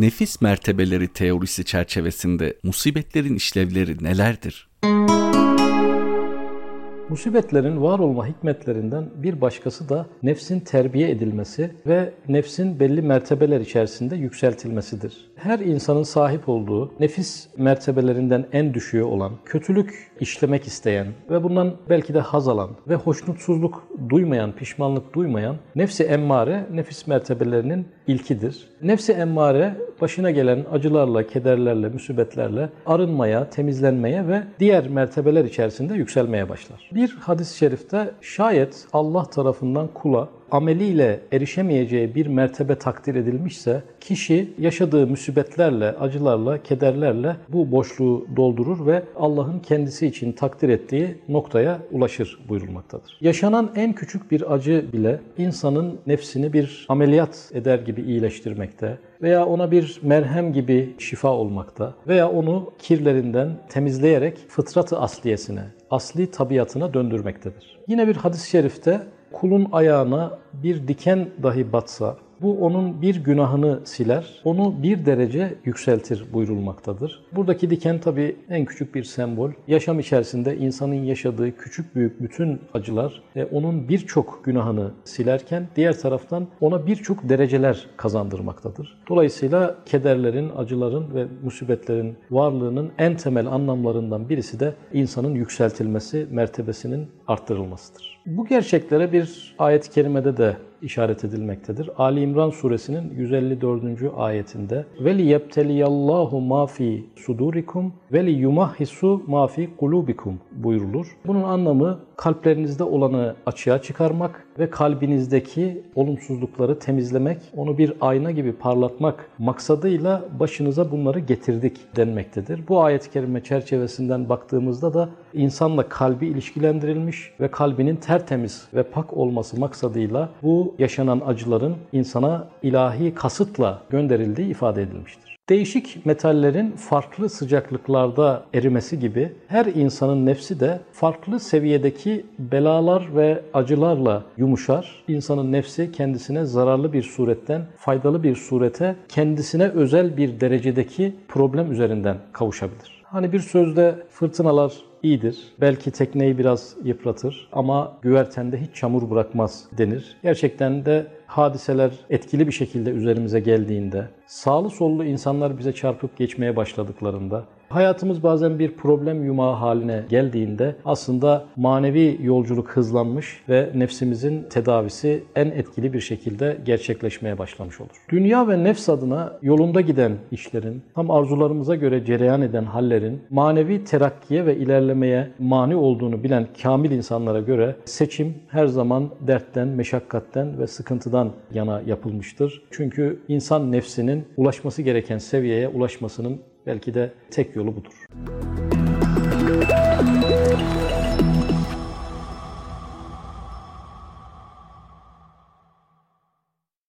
Nefis mertebeleri teorisi çerçevesinde musibetlerin işlevleri nelerdir? Musibetlerin var olma hikmetlerinden bir başkası da nefsin terbiye edilmesi ve nefsin belli mertebeler içerisinde yükseltilmesidir. Her insanın sahip olduğu nefis mertebelerinden en düşüğü olan, kötülük işlemek isteyen ve bundan belki de haz alan ve hoşnutsuzluk duymayan, pişmanlık duymayan nefsi emmare nefis mertebelerinin ilkidir. Nefsi emmare başına gelen acılarla, kederlerle, musibetlerle arınmaya, temizlenmeye ve diğer mertebeler içerisinde yükselmeye başlar. Bir hadis-i şerifte şayet Allah tarafından kula ameliyle erişemeyeceği bir mertebe takdir edilmişse kişi yaşadığı musibetlerle, acılarla, kederlerle bu boşluğu doldurur ve Allah'ın kendisi için takdir ettiği noktaya ulaşır buyurulmaktadır. Yaşanan en küçük bir acı bile insanın nefsini bir ameliyat eder gibi iyileştirmekte veya ona bir merhem gibi şifa olmakta veya onu kirlerinden temizleyerek fıtratı asliyesine, asli tabiatına döndürmektedir. Yine bir hadis-i şerifte kulun ayağına bir diken dahi batsa bu onun bir günahını siler, onu bir derece yükseltir buyurulmaktadır. Buradaki diken tabi en küçük bir sembol. Yaşam içerisinde insanın yaşadığı küçük büyük bütün acılar e, onun birçok günahını silerken diğer taraftan ona birçok dereceler kazandırmaktadır. Dolayısıyla kederlerin, acıların ve musibetlerin varlığının en temel anlamlarından birisi de insanın yükseltilmesi, mertebesinin arttırılmasıdır. Bu gerçeklere bir ayet-i kerimede de işaret edilmektedir. Ali İmran suresinin 154. ayetinde veli yebteliyallahu ma fi sudurikum veli yumahhisu ma fi kulubikum buyurulur. Bunun anlamı kalplerinizde olanı açığa çıkarmak ve kalbinizdeki olumsuzlukları temizlemek, onu bir ayna gibi parlatmak maksadıyla başınıza bunları getirdik denmektedir. Bu ayet-i kerime çerçevesinden baktığımızda da insanla kalbi ilişkilendirilmiş ve kalbinin tertemiz ve pak olması maksadıyla bu yaşanan acıların insana ilahi kasıtla gönderildiği ifade edilmiştir. Değişik metallerin farklı sıcaklıklarda erimesi gibi her insanın nefsi de farklı seviyedeki belalar ve acılarla yumuşar. İnsanın nefsi kendisine zararlı bir suretten faydalı bir surete kendisine özel bir derecedeki problem üzerinden kavuşabilir. Hani bir sözde fırtınalar iyidir. Belki tekneyi biraz yıpratır ama güvertende hiç çamur bırakmaz denir. Gerçekten de hadiseler etkili bir şekilde üzerimize geldiğinde, sağlı sollu insanlar bize çarpıp geçmeye başladıklarında, Hayatımız bazen bir problem yumağı haline geldiğinde aslında manevi yolculuk hızlanmış ve nefsimizin tedavisi en etkili bir şekilde gerçekleşmeye başlamış olur. Dünya ve nefs adına yolunda giden işlerin, tam arzularımıza göre cereyan eden hallerin manevi terakkiye ve ilerlemeye mani olduğunu bilen kamil insanlara göre seçim her zaman dertten, meşakkatten ve sıkıntıdan yana yapılmıştır. Çünkü insan nefsinin ulaşması gereken seviyeye ulaşmasının Belki de tek yolu budur.